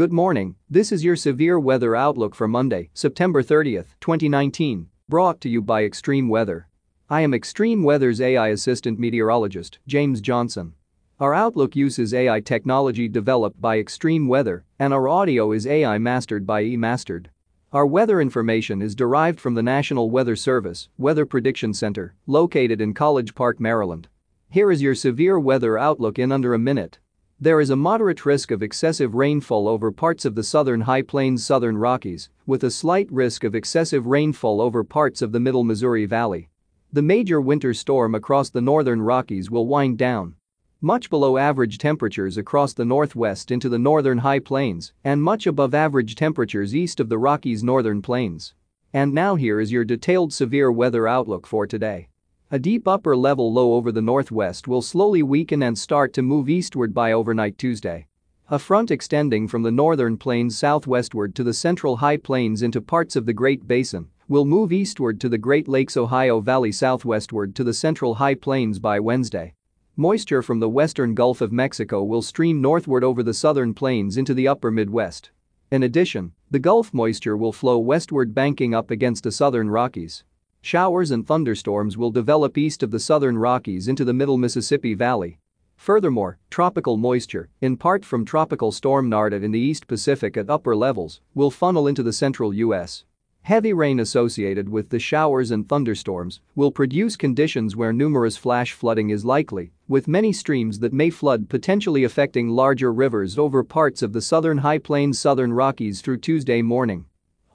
Good morning, this is your severe weather outlook for Monday, September 30th, 2019, brought to you by Extreme Weather. I am Extreme Weather's AI assistant meteorologist, James Johnson. Our outlook uses AI technology developed by Extreme Weather, and our audio is AI mastered by eMastered. Our weather information is derived from the National Weather Service Weather Prediction Center, located in College Park, Maryland. Here is your severe weather outlook in under a minute. There is a moderate risk of excessive rainfall over parts of the southern high plains southern Rockies, with a slight risk of excessive rainfall over parts of the middle Missouri Valley. The major winter storm across the northern Rockies will wind down much below average temperatures across the northwest into the northern high plains and much above average temperatures east of the Rockies northern plains. And now here is your detailed severe weather outlook for today. A deep upper level low over the northwest will slowly weaken and start to move eastward by overnight Tuesday. A front extending from the northern plains southwestward to the central high plains into parts of the Great Basin will move eastward to the Great Lakes Ohio Valley southwestward to the central high plains by Wednesday. Moisture from the western Gulf of Mexico will stream northward over the southern plains into the upper Midwest. In addition, the Gulf moisture will flow westward banking up against the southern Rockies. Showers and thunderstorms will develop east of the southern Rockies into the middle Mississippi Valley. Furthermore, tropical moisture, in part from Tropical Storm Narda in the East Pacific at upper levels, will funnel into the central U.S. Heavy rain associated with the showers and thunderstorms will produce conditions where numerous flash flooding is likely, with many streams that may flood potentially affecting larger rivers over parts of the southern high plains southern Rockies through Tuesday morning.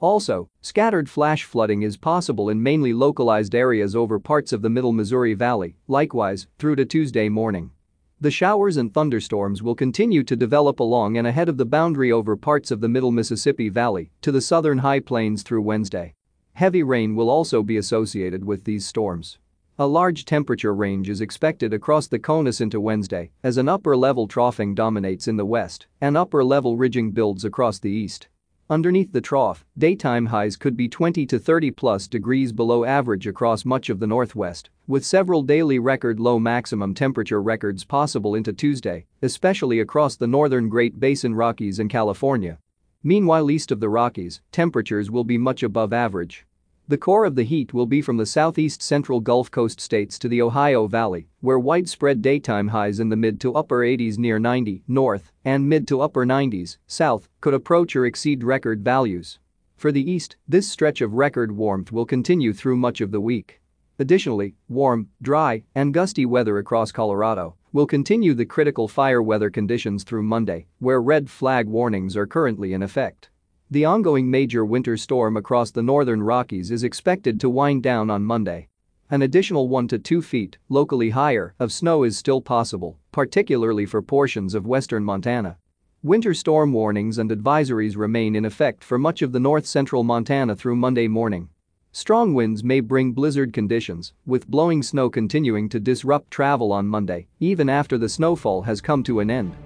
Also, scattered flash flooding is possible in mainly localized areas over parts of the middle Missouri Valley, likewise, through to Tuesday morning. The showers and thunderstorms will continue to develop along and ahead of the boundary over parts of the middle Mississippi Valley to the southern high plains through Wednesday. Heavy rain will also be associated with these storms. A large temperature range is expected across the CONUS into Wednesday as an upper-level troughing dominates in the west and upper-level ridging builds across the east. Underneath the trough, daytime highs could be 20 to 30 plus degrees below average across much of the northwest, with several daily record low maximum temperature records possible into Tuesday, especially across the northern Great Basin Rockies and California. Meanwhile east of the Rockies, temperatures will be much above average. The core of the heat will be from the southeast central Gulf Coast states to the Ohio Valley, where widespread daytime highs in the mid to upper 80s near 90 north and mid to upper 90s south could approach or exceed record values. For the east, this stretch of record warmth will continue through much of the week. Additionally, warm, dry, and gusty weather across Colorado will continue the critical fire weather conditions through Monday, where red flag warnings are currently in effect. The ongoing major winter storm across the northern Rockies is expected to wind down on Monday. An additional 1 to 2 feet, locally higher, of snow is still possible, particularly for portions of western Montana. Winter storm warnings and advisories remain in effect for much of the north-central Montana through Monday morning. Strong winds may bring blizzard conditions, with blowing snow continuing to disrupt travel on Monday, even after the snowfall has come to an end.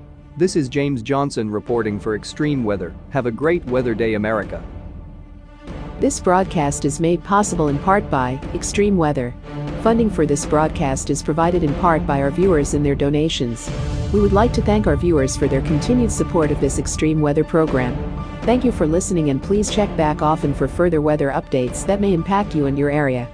This is James Johnson reporting for Extreme Weather. Have a great weather day, America. This broadcast is made possible in part by Extreme Weather. Funding for this broadcast is provided in part by our viewers and their donations. We would like to thank our viewers for their continued support of this extreme weather program. Thank you for listening and please check back often for further weather updates that may impact you and your area.